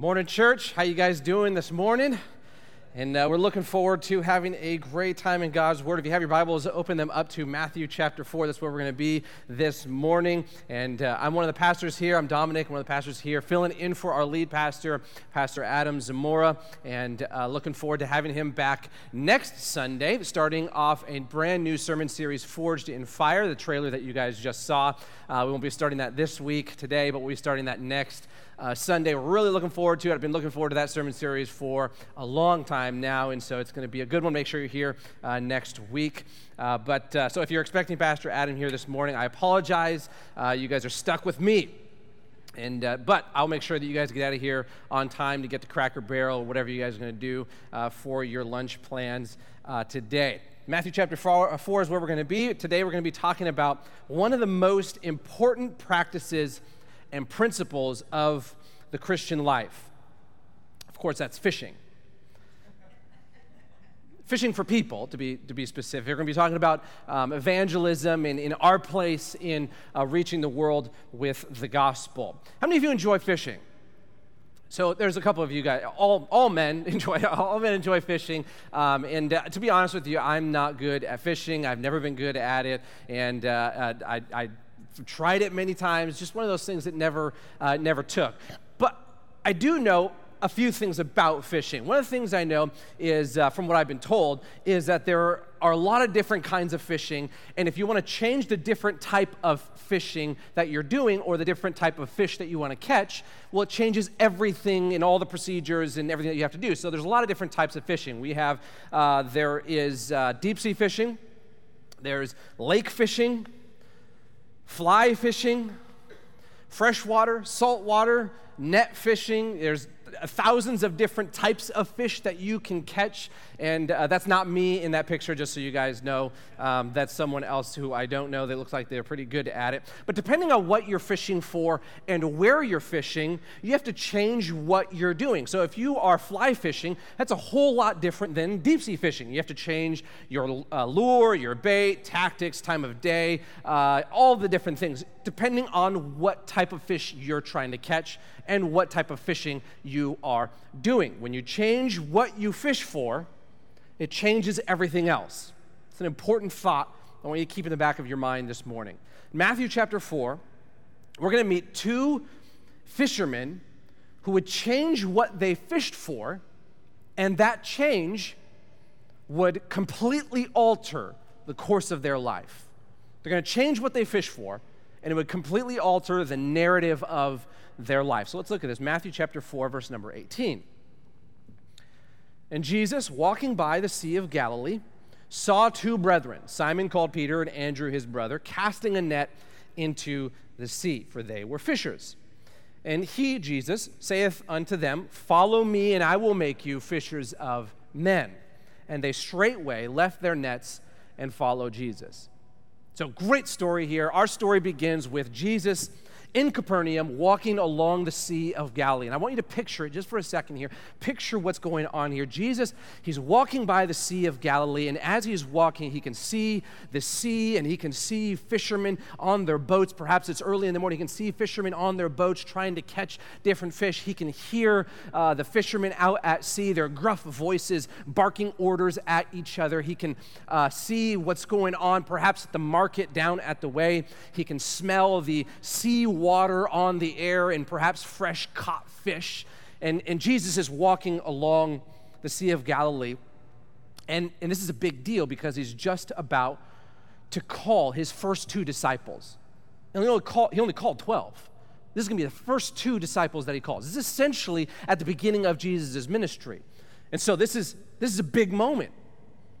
Morning, church. How you guys doing this morning? And uh, we're looking forward to having a great time in God's Word. If you have your Bibles, open them up to Matthew chapter 4. That's where we're going to be this morning. And uh, I'm one of the pastors here. I'm Dominic, one of the pastors here, filling in for our lead pastor, Pastor Adam Zamora. And uh, looking forward to having him back next Sunday, starting off a brand new sermon series, Forged in Fire, the trailer that you guys just saw. Uh, we won't be starting that this week today, but we'll be starting that next uh, Sunday. We're really looking forward to it. I've been looking forward to that sermon series for a long time now, and so it's going to be a good one. Make sure you're here uh, next week. Uh, but uh, so if you're expecting Pastor Adam here this morning, I apologize. Uh, you guys are stuck with me. And, uh, but I'll make sure that you guys get out of here on time to get to Cracker Barrel whatever you guys are going to do for your lunch plans today. Matthew chapter 4, 4 is where we're going to be. Today we're going to be talking about one of the most important practices and principles of the Christian life. Of course, that's fishing. Fishing for people, to be, to be specific. We're going to be talking about um, evangelism and in our place in uh, reaching the world with the gospel. How many of you enjoy fishing? So there's a couple of you guys. All, all men enjoy all men enjoy fishing. Um, and uh, to be honest with you, I'm not good at fishing. I've never been good at it, and uh, uh I, I tried it many times, just one of those things that never, uh, never took. I do know a few things about fishing. One of the things I know is, uh, from what I've been told, is that there are a lot of different kinds of fishing. And if you want to change the different type of fishing that you're doing or the different type of fish that you want to catch, well, it changes everything and all the procedures and everything that you have to do. So there's a lot of different types of fishing. We have, uh, there is uh, deep sea fishing, there's lake fishing, fly fishing, freshwater, saltwater, net fishing. There's thousands of different types of fish that you can catch. And uh, that's not me in that picture, just so you guys know. Um, that's someone else who I don't know. They look like they're pretty good at it. But depending on what you're fishing for and where you're fishing, you have to change what you're doing. So if you are fly fishing, that's a whole lot different than deep sea fishing. You have to change your uh, lure, your bait, tactics, time of day, uh, all the different things, depending on what type of fish you're trying to catch and what type of fishing you are doing. When you change what you fish for, it changes everything else. It's an important thought I want you to keep in the back of your mind this morning. Matthew chapter 4, we're going to meet two fishermen who would change what they fished for, and that change would completely alter the course of their life. They're going to change what they fish for, and it would completely alter the narrative of their life. So let's look at this Matthew chapter 4, verse number 18. And Jesus, walking by the Sea of Galilee, saw two brethren, Simon called Peter and Andrew his brother, casting a net into the sea, for they were fishers. And he, Jesus, saith unto them, Follow me, and I will make you fishers of men. And they straightway left their nets and followed Jesus. So, great story here. Our story begins with Jesus in Capernaum walking along the Sea of Galilee. And I want you to picture it just for a second here. Picture what's going on here. Jesus, he's walking by the Sea of Galilee, and as he's walking, he can see the sea and he can see fishermen on their boats. Perhaps it's early in the morning. He can see fishermen on their boats trying to catch different fish. He can hear uh, the fishermen out at sea, their gruff voices barking orders at each other. He can uh, see what's going on, perhaps at the market down at the way. He can smell the sea water on the air and perhaps fresh caught fish. And, and Jesus is walking along the Sea of Galilee. And, and this is a big deal because he's just about to call his first two disciples. And he only, call, he only called 12. This is going to be the first two disciples that he calls. This is essentially at the beginning of Jesus' ministry. And so this is, this is a big moment.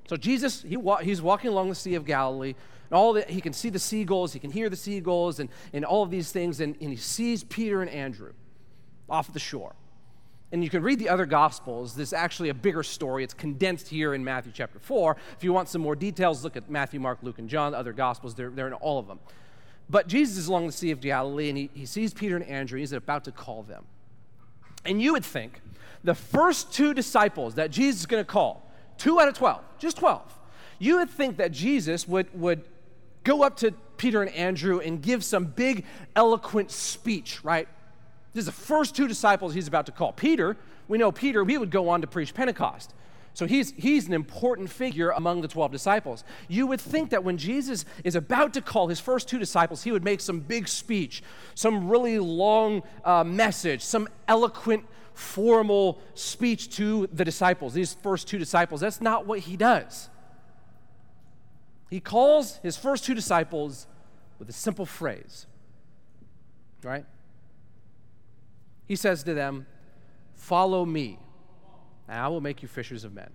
So Jesus, he he's walking along the Sea of Galilee and all that he can see the seagulls, he can hear the seagulls, and, and all of these things, and, and he sees Peter and Andrew off the shore. And you can read the other gospels. This is actually a bigger story. It's condensed here in Matthew chapter 4. If you want some more details, look at Matthew, Mark, Luke, and John, the other gospels. They're, they're in all of them. But Jesus is along the Sea of Galilee, and he, he sees Peter and Andrew, and he's about to call them. And you would think the first two disciples that Jesus is going to call, two out of 12, just 12, you would think that Jesus would, would go up to Peter and Andrew and give some big, eloquent speech, right? This is the first two disciples he's about to call. Peter, we know Peter, he would go on to preach Pentecost. So he's, he's an important figure among the 12 disciples. You would think that when Jesus is about to call his first two disciples, he would make some big speech, some really long uh, message, some eloquent, formal speech to the disciples, these first two disciples. That's not what he does. He calls his first two disciples with a simple phrase, right? He says to them, Follow me and I will make you fishers of men.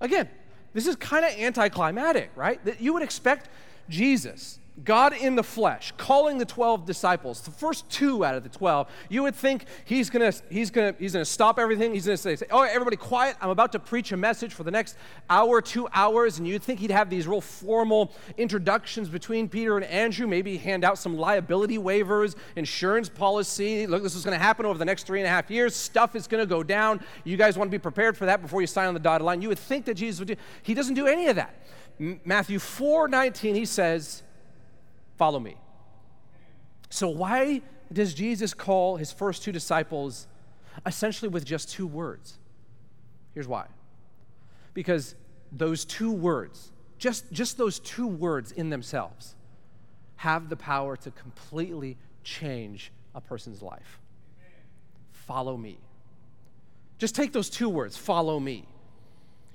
Again, this is kind of anticlimactic, right? That you would expect Jesus God in the flesh, calling the 12 disciples, the first two out of the 12, you would think he's gonna, he's gonna, he's gonna stop everything. He's gonna say, Oh, everybody quiet. I'm about to preach a message for the next hour, two hours. And you'd think he'd have these real formal introductions between Peter and Andrew, maybe hand out some liability waivers, insurance policy. Look, this is gonna happen over the next three and a half years. Stuff is gonna go down. You guys wanna be prepared for that before you sign on the dotted line. You would think that Jesus would do, he doesn't do any of that. Matthew 4 19, he says, Follow me. So, why does Jesus call his first two disciples essentially with just two words? Here's why. Because those two words, just, just those two words in themselves, have the power to completely change a person's life. Follow me. Just take those two words, follow me.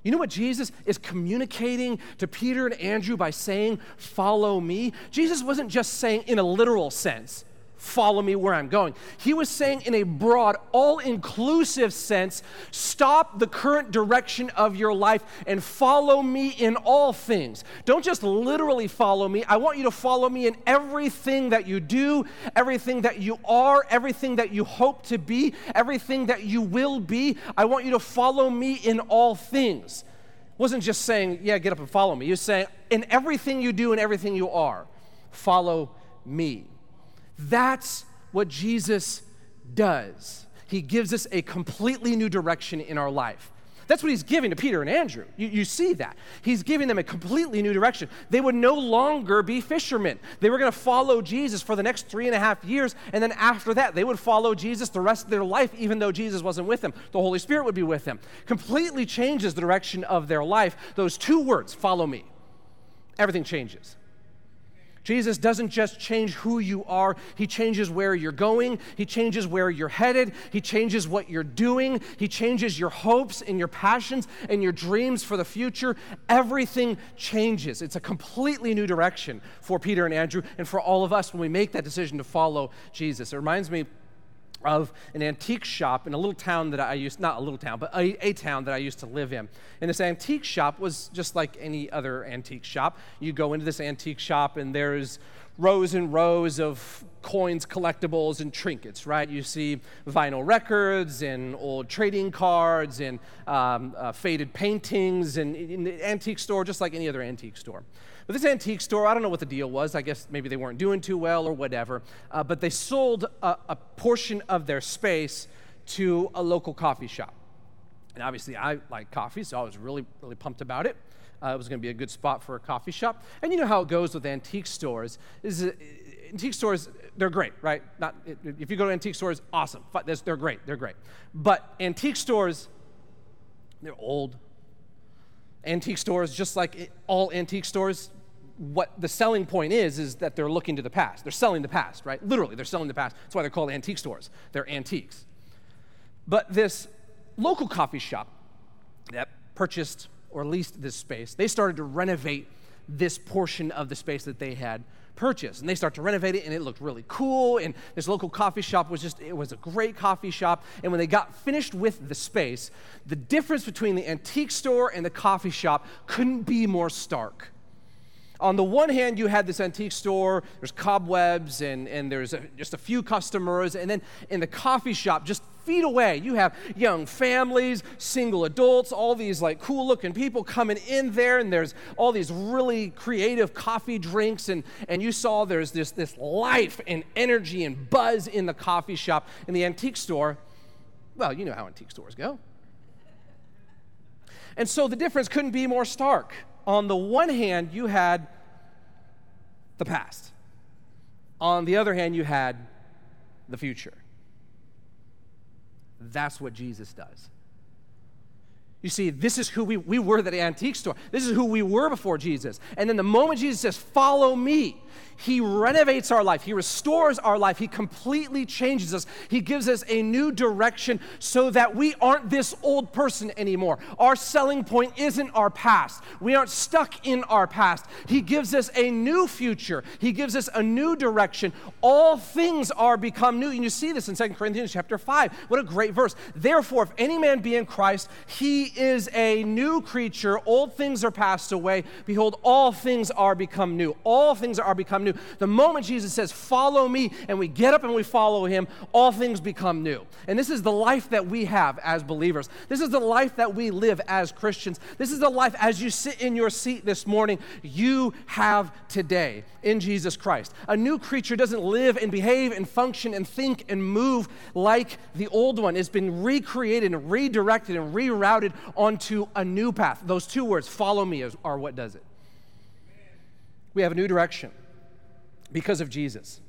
You know what Jesus is communicating to Peter and Andrew by saying, Follow me? Jesus wasn't just saying in a literal sense, Follow me where I'm going. He was saying in a broad, all inclusive sense, Stop the current direction of your life and follow me in all things. Don't just literally follow me. I want you to follow me in everything that you do, everything that you are, everything that you hope to be, everything that you will be. I want you to follow me in all things. Wasn't just saying, yeah, get up and follow me. He was saying, in everything you do and everything you are, follow me. That's what Jesus does. He gives us a completely new direction in our life. That's what he's giving to Peter and Andrew. You, you, see that. He's giving them a completely new direction. They would no longer be fishermen. They were going to follow Jesus for the next three and a half years. And then after that, they would follow Jesus the rest of their life, even though Jesus wasn't with them. The Holy Spirit would be with them. Completely changes the direction of their life. Those two words, follow me, everything changes. Jesus doesn't just change who you are, He changes where you're going, He changes where you're headed, He changes what you're doing, He changes your hopes and your passions and your dreams for the future. Everything changes. It's a completely new direction for Peter and Andrew and for all of us when we make that decision to follow Jesus. It reminds me of an antique shop in a little town that I used, not a little town, but a, a, town that I used to live in. And this antique shop was just like any other antique shop. You go into this antique shop and there's rows and rows of coins, collectibles, and trinkets, right? You see vinyl records and old trading cards and um, uh, faded paintings and in the antique store, just like any other antique store. But this antique store, I don't know what the deal was. I guess maybe they weren't doing too well or whatever. Uh, but they sold a, a portion of their space to a local coffee shop. And obviously, I like coffee, so I was really, really pumped about it. Uh, it was going to be a good spot for a coffee shop. And you know how it goes with antique stores. Is uh, antique stores, they're great, right? Not if you go to antique stores, awesome. They're great. They're great. But antique stores, they're old, antique stores, just like all antique stores, what the selling point is, is that they're looking to the past. They're selling the past, right? Literally, they're selling the past. That's why they're called antique stores. They're antiques. But this local coffee shop that purchased or leased this space, they started to renovate this portion of the space that they had purchase. And they start to renovate it, and it looked really cool. And this local coffee shop was just, it was a great coffee shop. And when they got finished with the space, the difference between the antique store and the coffee shop couldn't be more stark. On the one hand, you had this antique store, there's cobwebs, and, and there's a, just a few customers. And then in the coffee shop, just feet away, you have young families, single adults, all these like cool looking people coming in there, and there's all these really creative coffee drinks, and, and you saw there's this, this life and energy and buzz in the coffee shop. In the antique store, well, you know how antique stores go. And so the difference couldn't be more stark on the one hand, you had the past, on the other hand, you had the future. That's what Jesus does. You see, this is who we, we were at the antique store. This is who we were before Jesus. And then the moment Jesus says, Follow me, he renovates our life. He restores our life. He completely changes us. He gives us a new direction so that we aren't this old person anymore. Our selling point isn't our past. We aren't stuck in our past. He gives us a new future. He gives us a new direction. All things are become new. And you see this in 2 Corinthians chapter 5. What a great verse. Therefore, if any man be in Christ, he is a new creature. Old things are passed away. Behold, all things are become new. All things are become new. The moment Jesus says, Follow me, and we get up and we follow him, all things become new. And this is the life that we have as believers. This is the life that we live as Christians. This is the life as you sit in your seat this morning, you have today in Jesus Christ. A new creature doesn't live and behave and function and think and move like the old one. It's been recreated and redirected and rerouted onto a new path. Those two words, follow me, are what does it. We have a new direction because of Jesus.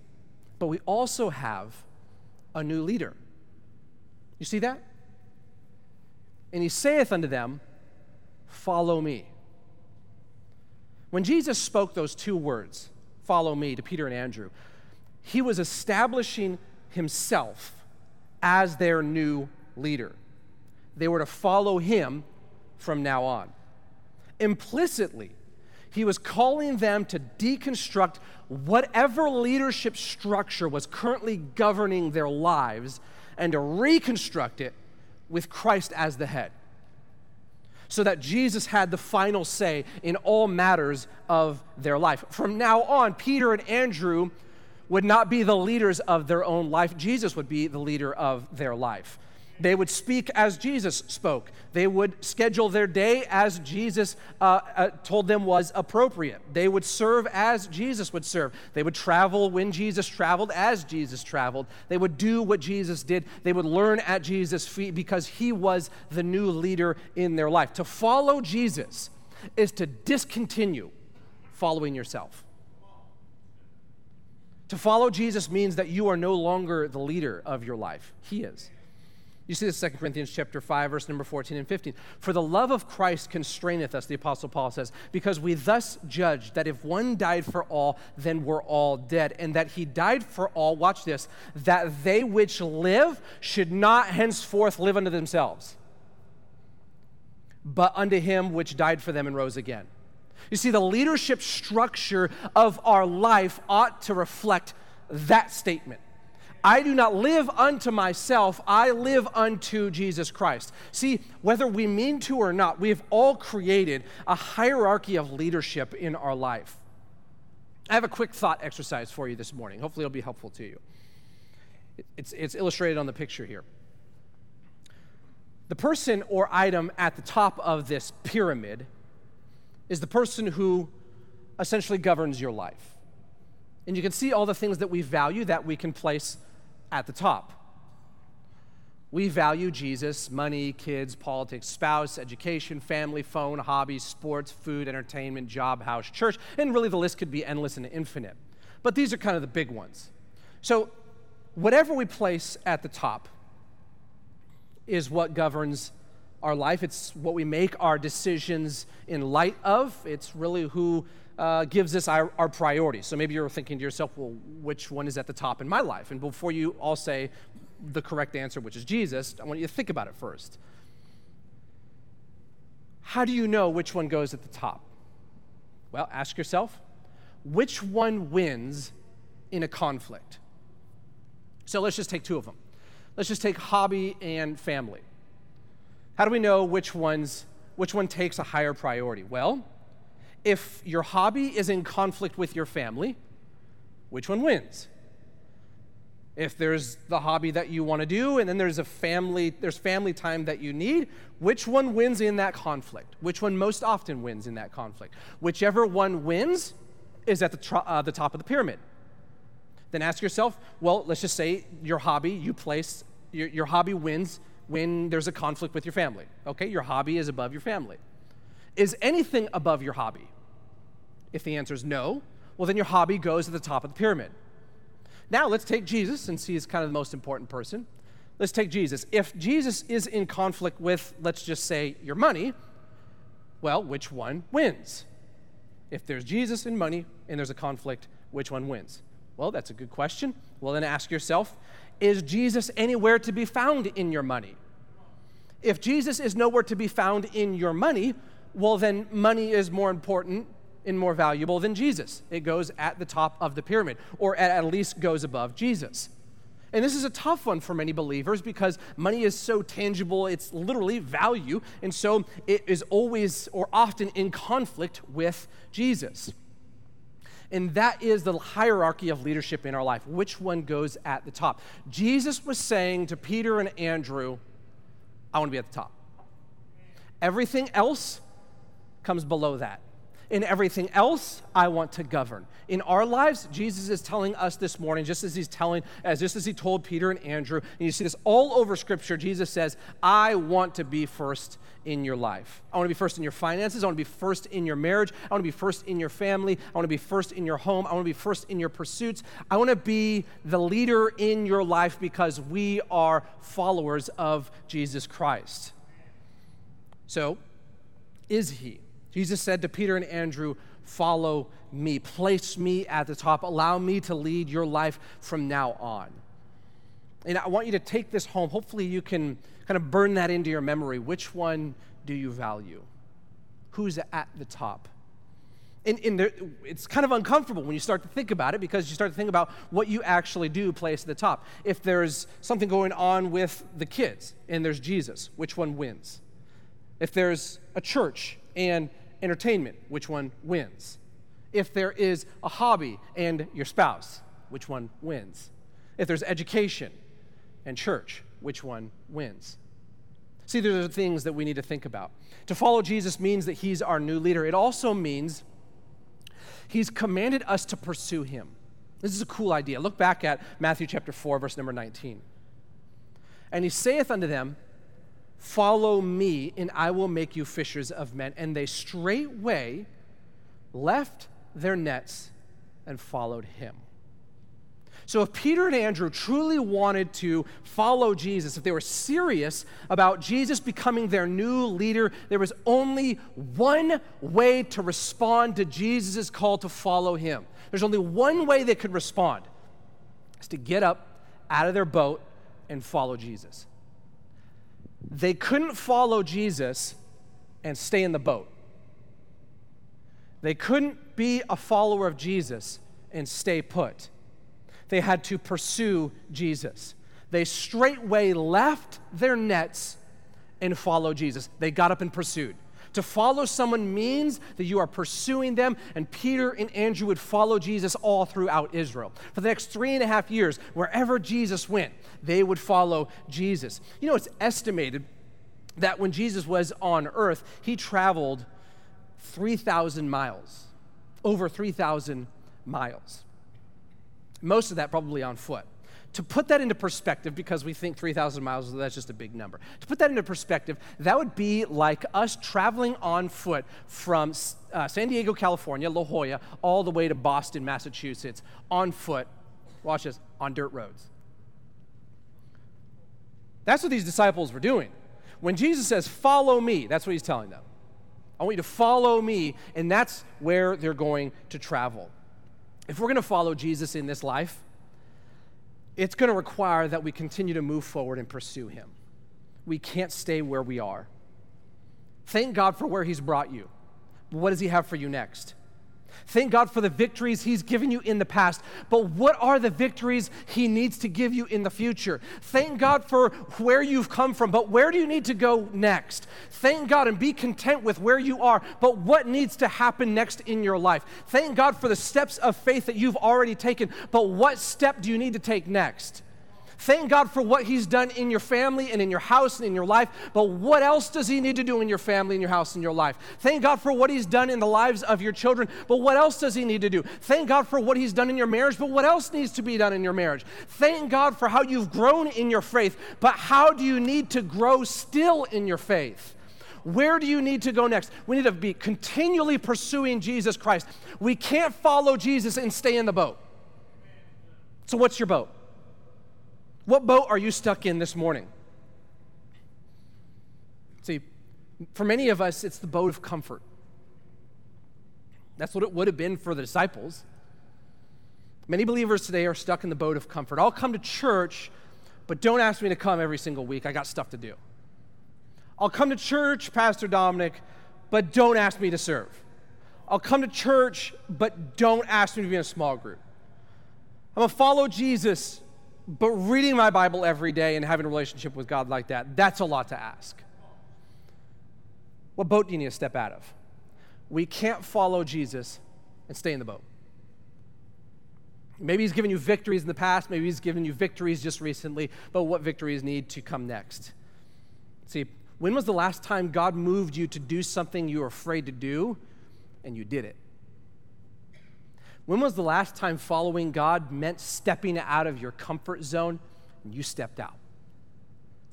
But we also have a new leader. You see that? And he saith unto them, Follow me. When Jesus spoke those two words, follow me, to Peter and Andrew, he was establishing himself as their new leader. They were to follow him from now on. Implicitly, he was calling them to deconstruct whatever leadership structure was currently governing their lives and to reconstruct it with Christ as the head. So that Jesus had the final say in all matters of their life. From now on, Peter and Andrew would not be the leaders of their own life, Jesus would be the leader of their life. They would speak as Jesus spoke. They would schedule their day as Jesus uh, uh, told them was appropriate. They would serve as Jesus would serve. They would travel when Jesus traveled, as Jesus traveled. They would do what Jesus did. They would learn at Jesus' feet because he was the new leader in their life. To follow Jesus is to discontinue following yourself. To follow Jesus means that you are no longer the leader of your life, He is. You see this in 2 Corinthians chapter 5, verse number 14 and 15. For the love of Christ constraineth us, the Apostle Paul says, because we thus judge that if one died for all, then we're all dead. And that he died for all, watch this, that they which live should not henceforth live unto themselves, but unto him which died for them and rose again. You see, the leadership structure of our life ought to reflect that statement. I do not live unto myself, I live unto Jesus Christ. See, whether we mean to or not, we have all created a hierarchy of leadership in our life. I have a quick thought exercise for you this morning. Hopefully, it'll be helpful to you. It's, it's illustrated on the picture here. The person or item at the top of this pyramid is the person who essentially governs your life. And you can see all the things that we value that we can place at the top. We value Jesus, money, kids, politics, spouse, education, family, phone, hobbies, sports, food, entertainment, job, house, church, and really the list could be endless and infinite. But these are kind of the big ones. So, whatever we place at the top is what governs our life. It's what we make our decisions in light of. It's really who uh, gives us our, our priorities. So maybe you're thinking to yourself, well, which one is at the top in my life? And before you all say the correct answer, which is Jesus, I want you to think about it first. How do you know which one goes at the top? Well, ask yourself, which one wins in a conflict? So let's just take two of them. Let's just take hobby and family. How do we know which one's which one takes a higher priority? Well, if your hobby is in conflict with your family, which one wins? If there's the hobby that you want to do and then there's a family there's family time that you need, which one wins in that conflict? Which one most often wins in that conflict? Whichever one wins is at the, uh, the top of the pyramid. Then ask yourself, well, let's just say your hobby, you place your, your hobby wins when there's a conflict with your family. Okay, your hobby is above your family. Is anything above your hobby? If the answer is no, well, then your hobby goes to the top of the pyramid. Now, let's take Jesus, since he's kind of the most important person. let's take Jesus. If Jesus is in conflict with, let's just say, your money, well, which one wins? If there's Jesus and money and there's a conflict, which one wins? Well, that's a good question. Well, then ask yourself is Jesus anywhere to be found in your money? If Jesus is nowhere to be found in your money, well, then money is more important and more valuable than Jesus. It goes at the top of the pyramid, or at least goes above Jesus. And this is a tough one for many believers because money is so tangible, it's literally value. And so it is always or often in conflict with Jesus. And that is the hierarchy of leadership in our life. Which one goes at the top? Jesus was saying to Peter and Andrew, I want to be at the top. Everything else comes below that. In everything else, I want to govern. In our lives, Jesus is telling us this morning, just as he's telling, as just as he told Peter and Andrew, and you see this all over Scripture, Jesus says, I want to be first in your life. I want to be first in your finances. I want to be first in your marriage. I want to be first in your family. I want to be first in your home. I want to be first in your pursuits. I want to be the leader in your life because we are followers of Jesus Christ. So, is he? Jesus said to Peter and Andrew, Follow me, place me at the top, allow me to lead your life from now on. And I want you to take this home. Hopefully, you can kind of burn that into your memory. Which one do you value? Who's at the top? And, and there, it's kind of uncomfortable when you start to think about it because you start to think about what you actually do place at the top. If there's something going on with the kids and there's Jesus, which one wins? If there's a church and entertainment, which one wins? If there is a hobby and your spouse, which one wins? If there's education and church, which one wins? See, there are things that we need to think about. To follow Jesus means that he's our new leader. It also means he's commanded us to pursue him. This is a cool idea. Look back at Matthew chapter 4, verse number 19. And he saith unto them, Follow me, and I will make you fishers of men. And they straightway left their nets and followed him. So, if Peter and Andrew truly wanted to follow Jesus, if they were serious about Jesus becoming their new leader, there was only one way to respond to Jesus' call to follow him. There's only one way they could respond is to get up out of their boat and follow Jesus. They couldn't follow Jesus and stay in the boat. They couldn't be a follower of Jesus and stay put. They had to pursue Jesus. They straightway left their nets and followed Jesus. They got up and pursued. To follow someone means that you are pursuing them, and Peter and Andrew would follow Jesus all throughout Israel. For the next three and a half years, wherever Jesus went, they would follow Jesus. You know, it's estimated that when Jesus was on earth, he traveled 3,000 miles, over 3,000 miles. Most of that probably on foot. To put that into perspective, because we think 3,000 miles, that's just a big number. To put that into perspective, that would be like us traveling on foot from uh, San Diego, California, La Jolla, all the way to Boston, Massachusetts, on foot, watch this, on dirt roads. That's what these disciples were doing. When Jesus says, Follow me, that's what he's telling them. I want you to follow me, and that's where they're going to travel. If we're going to follow Jesus in this life, it's going to require that we continue to move forward and pursue Him. We can't stay where we are. Thank God for where He's brought you. But what does He have for you next? Thank God for the victories He's given you in the past, but what are the victories He needs to give you in the future? Thank God for where you've come from, but where do you need to go next? Thank God and be content with where you are, but what needs to happen next in your life? Thank God for the steps of faith that you've already taken, but what step do you need to take next? Thank God for what He's done in your family and in your house and in your life, but what else does He need to do in your family and your house and your life? Thank God for what He's done in the lives of your children, but what else does He need to do? Thank God for what He's done in your marriage, but what else needs to be done in your marriage? Thank God for how you've grown in your faith, but how do you need to grow still in your faith? Where do you need to go next? We need to be continually pursuing Jesus Christ. We can't follow Jesus and stay in the boat. So, what's your boat? What boat are you stuck in this morning? See, for many of us, it's the boat of comfort. That's what it would have been for the disciples. Many believers today are stuck in the boat of comfort. I'll come to church, but don't ask me to come every single week. I got stuff to do. I'll come to church, Pastor Dominic, but don't ask me to serve. I'll come to church, but don't ask me to be in a small group. I'm going to follow Jesus, but reading my Bible every day and having a relationship with God like that, that's a lot to ask. What boat do you need to step out of? We can't follow Jesus and stay in the boat. Maybe he's given you victories in the past, maybe he's given you victories just recently, but what victories need to come next? See, when was the last time God moved you to do something you were afraid to do and you did it? When was the last time following God meant stepping out of your comfort zone and you stepped out?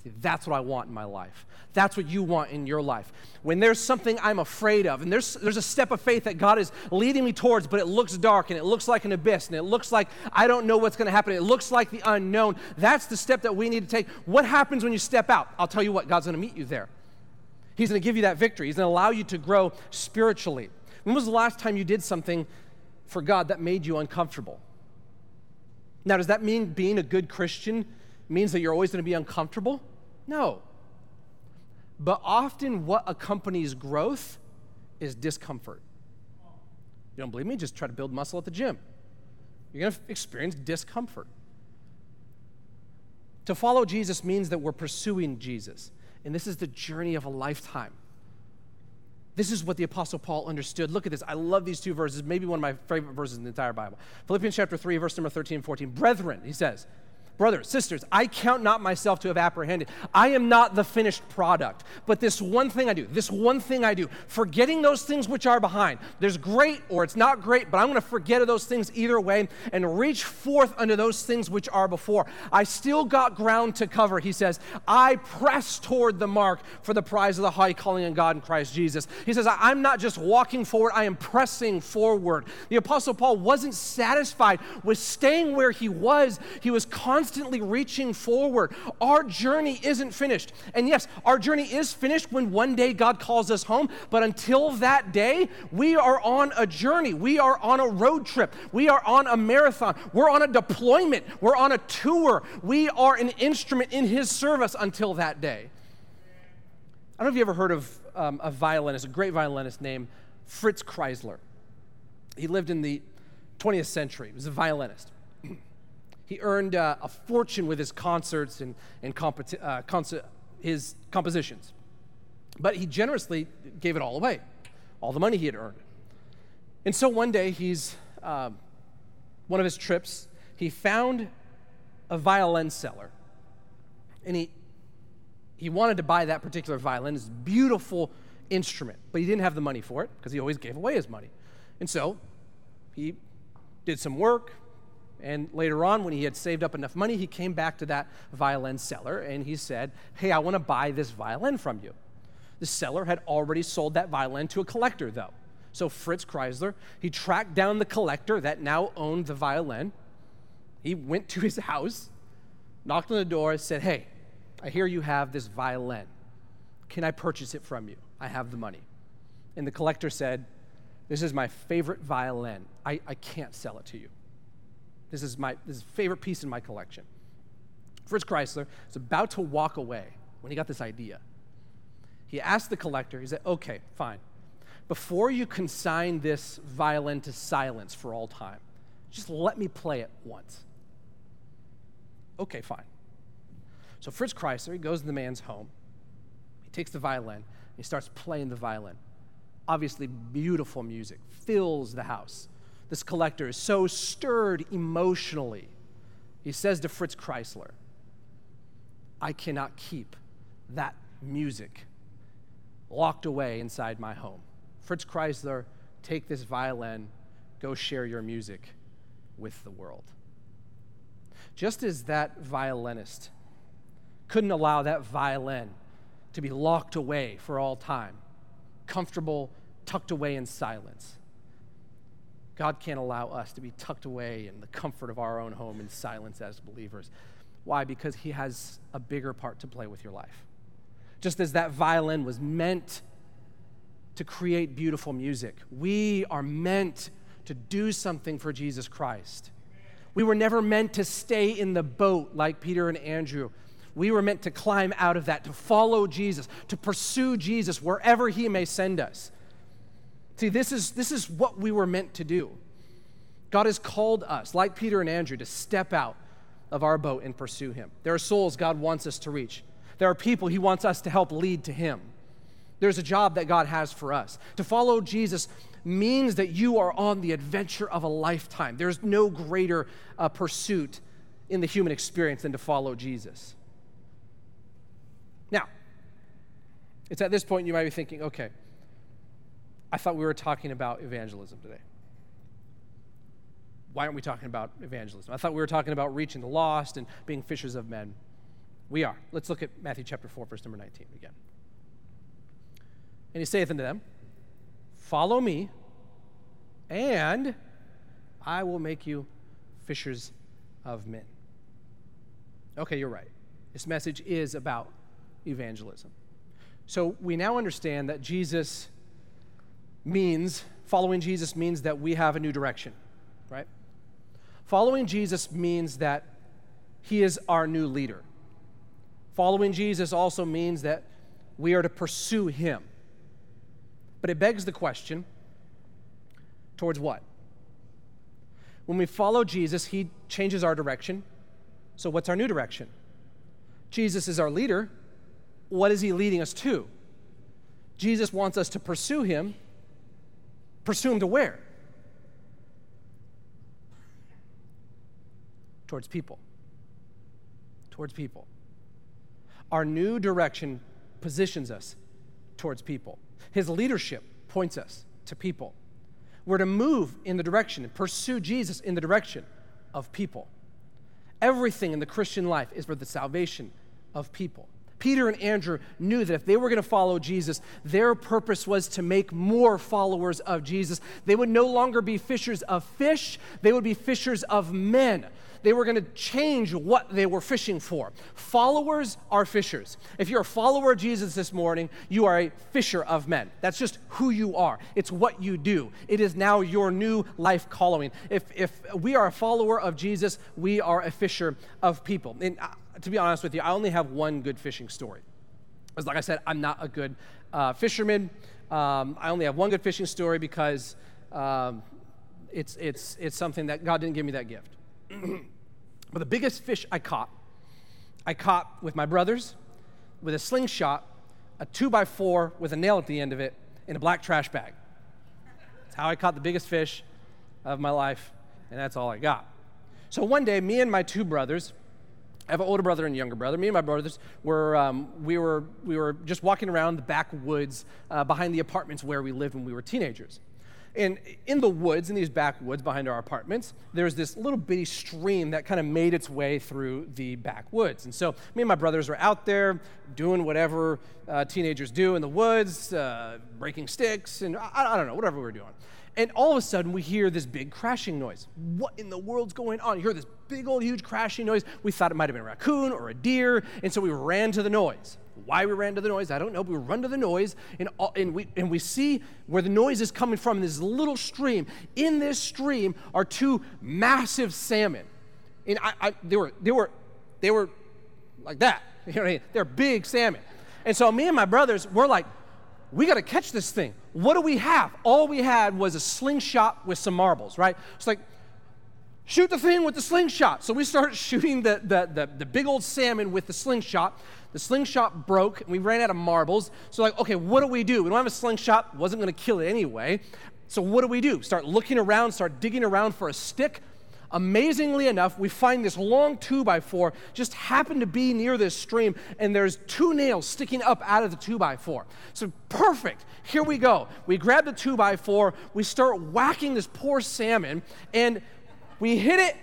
See, that's what I want in my life. That's what you want in your life. When there's something I'm afraid of, and there's, there's a step of faith that God is leading me towards, but it looks dark and it looks like an abyss and it looks like I don't know what's going to happen. It looks like the unknown. That's the step that we need to take. What happens when you step out? I'll tell you what, God's going to meet you there. He's going to give you that victory, He's going to allow you to grow spiritually. When was the last time you did something for God that made you uncomfortable? Now, does that mean being a good Christian means that you're always going to be uncomfortable? No. But often, what accompanies growth is discomfort. You don't believe me? Just try to build muscle at the gym. You're going to experience discomfort. To follow Jesus means that we're pursuing Jesus, and this is the journey of a lifetime. This is what the Apostle Paul understood. Look at this. I love these two verses, maybe one of my favorite verses in the entire Bible. Philippians chapter 3, verse number 13 and 14. Brethren, he says, Brothers, sisters, I count not myself to have apprehended. I am not the finished product. But this one thing I do, this one thing I do, forgetting those things which are behind. There's great or it's not great, but I'm going to forget those things either way and reach forth unto those things which are before. I still got ground to cover, he says. I press toward the mark for the prize of the high calling in God in Christ Jesus. He says, I'm not just walking forward, I am pressing forward. The Apostle Paul wasn't satisfied with staying where he was, he was constantly constantly reaching forward. Our journey isn't finished. And yes, our journey is finished when one day God calls us home, but until that day, we are on a journey. We are on a road trip. We are on a marathon. We're on a deployment. We're on a tour. We are an instrument in His service until that day. I don't know if you ever heard of um, a violinist, a great violinist named Fritz Kreisler. He lived in the 20th century. He was a violinist. He earned uh, a fortune with his concerts and, and competi- uh, concert, his compositions. But he generously gave it all away, all the money he had earned. And so one day, he's, uh, one of his trips, he found a violin seller. And he, he wanted to buy that particular violin, this beautiful instrument, but he didn't have the money for it because he always gave away his money. And so he did some work, and later on, when he had saved up enough money, he came back to that violin seller and he said, Hey, I want to buy this violin from you. The seller had already sold that violin to a collector, though. So Fritz Kreisler, he tracked down the collector that now owned the violin. He went to his house, knocked on the door, said, Hey, I hear you have this violin. Can I purchase it from you? I have the money. And the collector said, This is my favorite violin. I, I can't sell it to you. This is my this is favorite piece in my collection. Fritz Kreisler was about to walk away when he got this idea. He asked the collector, he said, okay, fine. Before you consign this violin to silence for all time, just let me play it once. Okay, fine. So Fritz Kreisler, he goes to the man's home. He takes the violin, he starts playing the violin. Obviously, beautiful music fills the house this collector is so stirred emotionally. He says to Fritz Kreisler, I cannot keep that music locked away inside my home. Fritz Kreisler, take this violin, go share your music with the world. Just as that violinist couldn't allow that violin to be locked away for all time, comfortable, tucked away in silence, God can't allow us to be tucked away in the comfort of our own home in silence as believers. Why? Because He has a bigger part to play with your life. Just as that violin was meant to create beautiful music, we are meant to do something for Jesus Christ. We were never meant to stay in the boat like Peter and Andrew. We were meant to climb out of that, to follow Jesus, to pursue Jesus wherever He may send us. See, this is, this is what we were meant to do. God has called us, like Peter and Andrew, to step out of our boat and pursue Him. There are souls God wants us to reach, there are people He wants us to help lead to Him. There's a job that God has for us. To follow Jesus means that you are on the adventure of a lifetime. There's no greater uh, pursuit in the human experience than to follow Jesus. Now, it's at this point you might be thinking, okay, I thought we were talking about evangelism today. Why aren't we talking about evangelism? I thought we were talking about reaching the lost and being fishers of men. We are. Let's look at Matthew chapter 4, verse number 19 again. And he saith unto them, Follow me, and I will make you fishers of men. Okay, you're right. This message is about evangelism. So we now understand that Jesus means, following Jesus means that we have a new direction, right? Following Jesus means that he is our new leader. Following Jesus also means that we are to pursue him. But it begs the question towards what? When we follow Jesus, he changes our direction. So, what's our new direction? Jesus is our leader. What is he leading us to? Jesus wants us to pursue him. Pursue him to where? Towards people. Towards people. Our new direction positions us towards people. His leadership points us to people. We're to move in the direction and pursue Jesus in the direction of people. Everything in the Christian life is for the salvation of people. Peter and Andrew knew that if they were going to follow Jesus, their purpose was to make more followers of Jesus. They would no longer be fishers of fish, they would be fishers of men they were going to change what they were fishing for. Followers are fishers. If you're a follower of Jesus this morning, you are a fisher of men. That's just who you are, it's what you do. It is now your new life calling. If, if we are a follower of Jesus, we are a fisher of people. And to be honest with you, I only have one good fishing story. Because, like I said, I'm not a good uh, fisherman. Um, I only have one good fishing story because um, it's, it's, it's something that God didn't give me that gift. but the biggest fish I caught, I caught with my brothers with a slingshot, a two by four with a nail at the end of it, in a black trash bag. That's how I caught the biggest fish of my life, and that's all I got. So one day, me and my two brothers, I have an older brother and a younger brother. Me and my brothers were um, we were we were just walking around the backwoods uh, behind the apartments where we lived when we were teenagers. And in the woods, in these backwoods behind our apartments, there's this little bitty stream that kind of made its way through the backwoods. And so me and my brothers were out there doing whatever uh, teenagers do in the woods, uh, breaking sticks, and I, I don't know, whatever we were doing. And all of a sudden, we hear this big crashing noise. What in the world's going on? You hear this big old huge crashing noise. We thought it might have been a raccoon or a deer, and so we ran to the noise. Why we ran to the noise, I don't know. But we run to the noise, and, all, and, we, and we see where the noise is coming from in this little stream. In this stream are two massive salmon. And I, I, they, were, they, were, they were like that. You know what I mean? They're big salmon. And so me and my brothers, we're like, we got to catch this thing. What do we have? All we had was a slingshot with some marbles, right? It's like, shoot the thing with the slingshot. So we started shooting the, the, the, the, big old salmon with the slingshot. The slingshot broke, and we ran out of marbles. So, like, okay, what do we do? We don't have a slingshot, wasn't going to kill it anyway. So, what do we do? Start looking around, start digging around for a stick. Amazingly enough, we find this long two by four just happened to be near this stream, and there's two nails sticking up out of the two by four. So, perfect. Here we go. We grab the two by four, we start whacking this poor salmon, and we hit it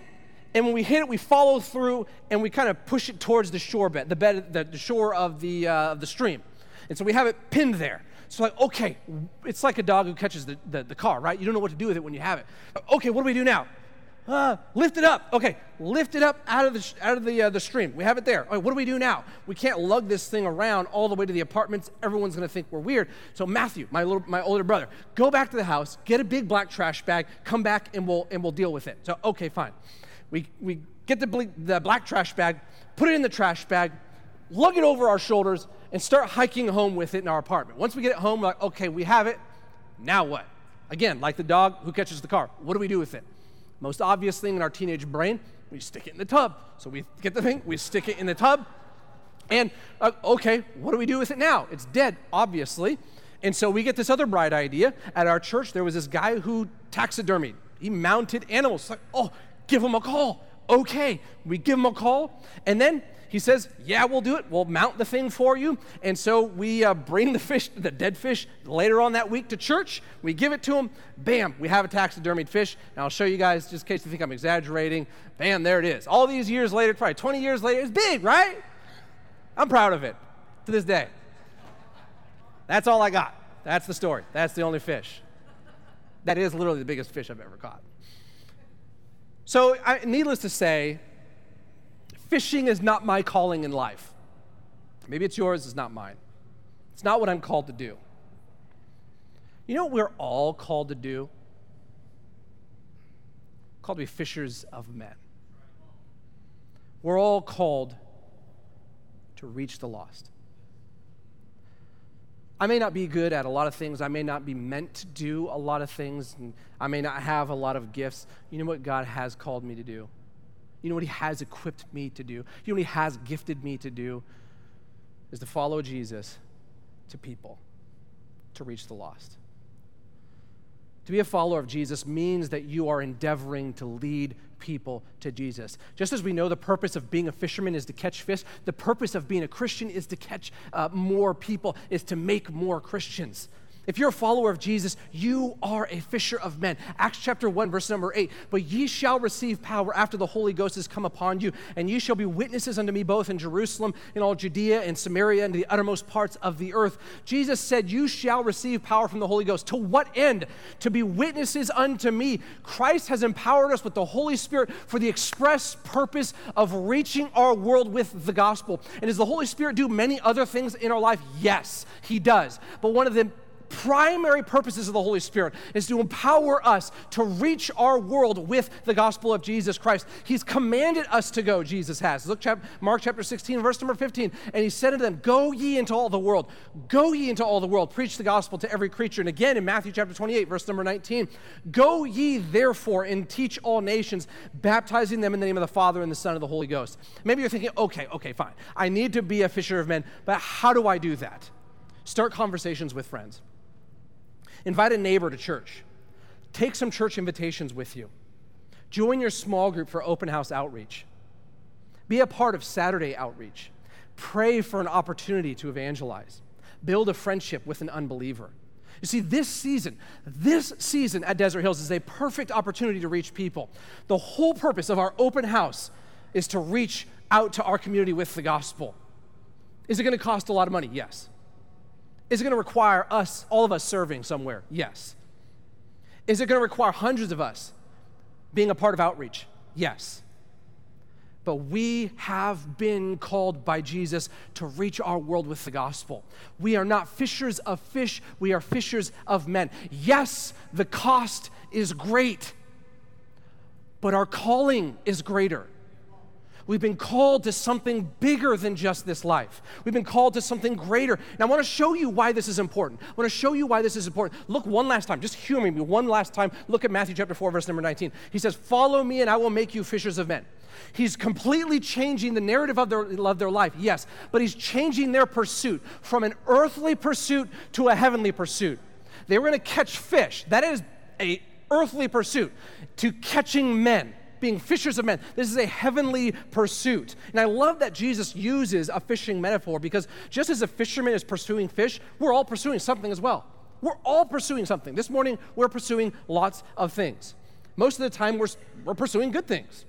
and when we hit it, we follow through and we kind of push it towards the shore bed, the bed, the, shore of the, uh, of the stream. And so we have it pinned there. So like, okay, it's like a dog who catches the, the, the car, right? You don't know what to do with it when you have it. Okay, what do we do now? Uh, lift it up. Okay, lift it up out of the out of the uh, the stream. We have it there. what do we do now? We can't lug this thing around all the way to the apartments. Everyone's going to think we're weird. So Matthew, my little my older brother, go back to the house, get a big black trash bag, come back, and we'll and we'll deal with it. So okay, fine. We we get the the black trash bag, put it in the trash bag, lug it over our shoulders, and start hiking home with it in our apartment. Once we get it home, we're like, okay, we have it. Now what? Again, like the dog who catches the car. What do we do with it? Most obvious thing in our teenage brain, we stick it in the tub. So we get the thing, we stick it in the tub. And uh, okay, what do we do with it now? It's dead, obviously. And so we get this other bright idea. At our church, there was this guy who taxidermied. He mounted animals. It's like, oh, give him a call. Okay, we give him a call. And then he says, Yeah, we'll do it. We'll mount the thing for you. And so we uh, bring the fish, the dead fish, later on that week to church. We give it to him. Bam, we have a taxidermied fish. And I'll show you guys, just in case you think I'm exaggerating. Bam, there it is. All these years later, probably 20 years later, it's big, right? I'm proud of it to this day. That's all I got. That's the story. That's the only fish. That is literally the biggest fish I've ever caught. So, I, needless to say, fishing is not my calling in life. Maybe it's yours, it's not mine. It's not what I'm called to do. You know what we're all called to do? We're called to be fishers of men. We're all called to reach the lost. I may not be good at a lot of things. I may not be meant to do a lot of things. And I may not have a lot of gifts. You know what God has called me to do? You know what He has equipped me to do? You know what He has gifted me to do? Is to follow Jesus to people, to reach the lost. To be a follower of Jesus means that you are endeavoring to lead people to Jesus. Just as we know the purpose of being a fisherman is to catch fish, the purpose of being a Christian is to catch uh, more people, is to make more Christians. If you're a follower of Jesus, you are a fisher of men. Acts chapter 1, verse number 8. But ye shall receive power after the Holy Ghost has come upon you, and ye shall be witnesses unto me both in Jerusalem, in all Judea and Samaria, and the uttermost parts of the earth. Jesus said, You shall receive power from the Holy Ghost. To what end? To be witnesses unto me. Christ has empowered us with the Holy Spirit for the express purpose of reaching our world with the gospel. And does the Holy Spirit do many other things in our life? Yes, He does. But one of the primary purposes of the Holy Spirit is to empower us to reach our world with the gospel of Jesus Christ. He's commanded us to go, Jesus has. Look, chap- Mark chapter 16, verse number 15. And he said to them, Go ye into all the world. Go ye into all the world. Preach the gospel to every creature. And again in Matthew chapter 28, verse number 19. Go ye therefore and teach all nations, baptizing them in the name of the Father and the Son and the Holy Ghost. Maybe you're thinking, okay, okay, fine. I need to be a fisher of men, but how do I do that? Start conversations with friends. Invite a neighbor to church. Take some church invitations with you. Join your small group for open house outreach. Be a part of Saturday outreach. Pray for an opportunity to evangelize. Build a friendship with an unbeliever. You see, this season, this season at Desert Hills is a perfect opportunity to reach people. The whole purpose of our open house is to reach out to our community with the gospel. Is it going to cost a lot of money? Yes. Is it going to require us, all of us, serving somewhere? Yes. Is it going to require hundreds of us being a part of outreach? Yes. But we have been called by Jesus to reach our world with the gospel. We are not fishers of fish, we are fishers of men. Yes, the cost is great, but our calling is greater. We've been called to something bigger than just this life. We've been called to something greater. And I want to show you why this is important. I want to show you why this is important. Look one last time, just humor me one last time. Look at Matthew chapter 4, verse number 19. He says, Follow me, and I will make you fishers of men. He's completely changing the narrative of their, of their life, yes, but he's changing their pursuit from an earthly pursuit to a heavenly pursuit. They were going to catch fish. That is a earthly pursuit to catching men being fishers of men. This is a heavenly pursuit. And I love that Jesus uses a fishing metaphor because just as a fisherman is pursuing fish, we're all pursuing something as well. We're all pursuing something. This morning, we're pursuing lots of things. Most of the time, we're, we're pursuing good things.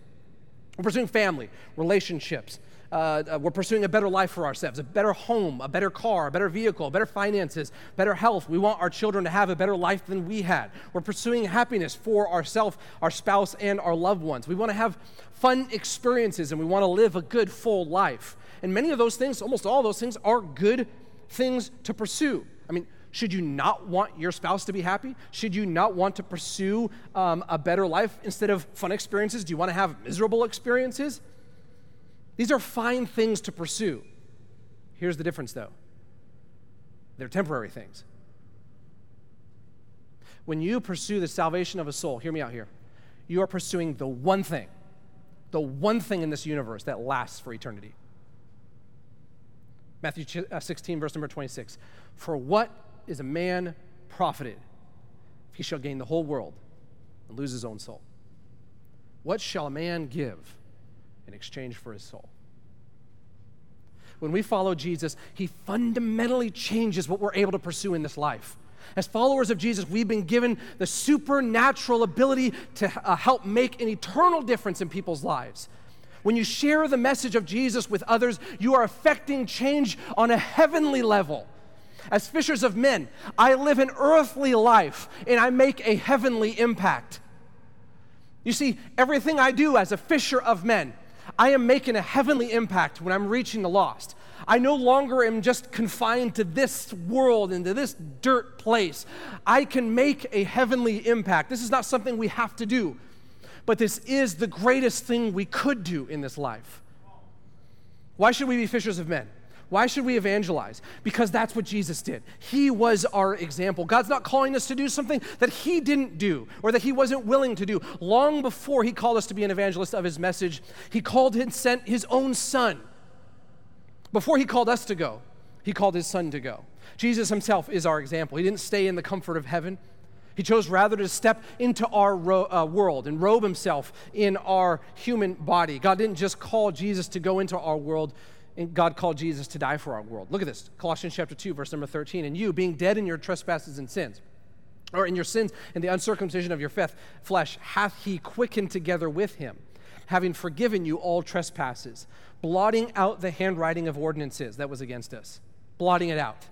We're pursuing family, relationships, uh, uh, we're pursuing a better life for ourselves, a better home, a better car, a better vehicle, better finances, better health. We want our children to have a better life than we had. We're pursuing happiness for ourselves, our spouse, and our loved ones. We want to have fun experiences and we want to live a good, full life. And many of those things, almost all those things, are good things to pursue. I mean, should you not want your spouse to be happy? Should you not want to pursue um, a better life instead of fun experiences? Do you want to have miserable experiences? These are fine things to pursue. Here's the difference, though they're temporary things. When you pursue the salvation of a soul, hear me out here, you are pursuing the one thing, the one thing in this universe that lasts for eternity. Matthew uh, 16, verse number 26. For what is a man profited if he shall gain the whole world and lose his own soul? What shall a man give in exchange for his soul? When we follow Jesus, he fundamentally changes what we're able to pursue in this life. As followers of Jesus, we've been given the supernatural ability to uh, help make an eternal difference in people's lives. When you share the message of Jesus with others, you are affecting change on a heavenly level. As fishers of men, I live an earthly life and I make a heavenly impact. You see, everything I do as a fisher of men, I am making a heavenly impact when I'm reaching the lost. I no longer am just confined to this world and to this dirt place. I can make a heavenly impact. This is not something we have to do, but this is the greatest thing we could do in this life. Why should we be fishers of men? Why should we evangelize? Because that's what Jesus did. He was our example. God's not calling us to do something that He didn't do or that He wasn't willing to do. Long before He called us to be an evangelist of His message, He called and sent His own Son. Before He called us to go, He called His Son to go. Jesus Himself is our example. He didn't stay in the comfort of heaven. He chose rather to step into our ro- uh, world and robe himself in our human body. God didn't just call Jesus to go into our world, and God called Jesus to die for our world. Look at this Colossians chapter 2, verse number 13. And you, being dead in your trespasses and sins, or in your sins and the uncircumcision of your flesh, hath he quickened together with him, having forgiven you all trespasses, blotting out the handwriting of ordinances that was against us, blotting it out,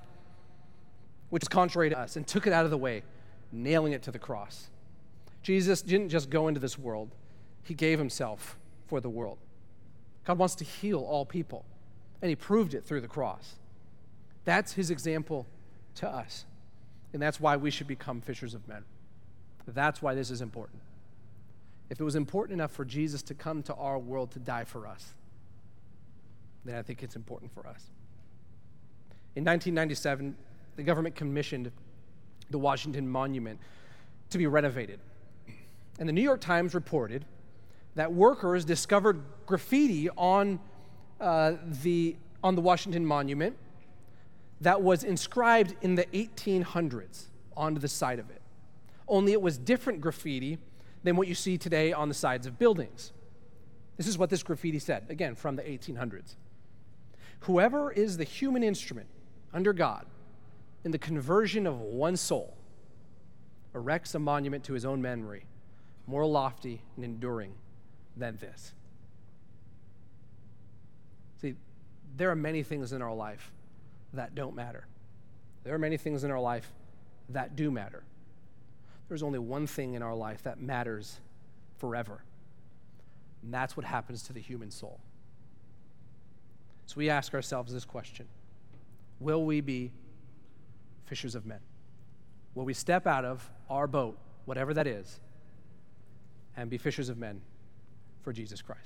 which is contrary to us, and took it out of the way, nailing it to the cross. Jesus didn't just go into this world, he gave himself for the world. God wants to heal all people and he proved it through the cross. That's his example to us. And that's why we should become fishers of men. That's why this is important. If it was important enough for Jesus to come to our world to die for us, then I think it's important for us. In 1997, the government commissioned the Washington Monument to be renovated. And the New York Times reported that workers discovered graffiti on uh, the, on the Washington Monument that was inscribed in the 1800s onto the side of it. Only it was different graffiti than what you see today on the sides of buildings. This is what this graffiti said, again, from the 1800s. Whoever is the human instrument under God in the conversion of one soul erects a monument to his own memory, more lofty and enduring than this. See, there are many things in our life that don't matter. There are many things in our life that do matter. There's only one thing in our life that matters forever, and that's what happens to the human soul. So we ask ourselves this question Will we be fishers of men? Will we step out of our boat, whatever that is, and be fishers of men for Jesus Christ?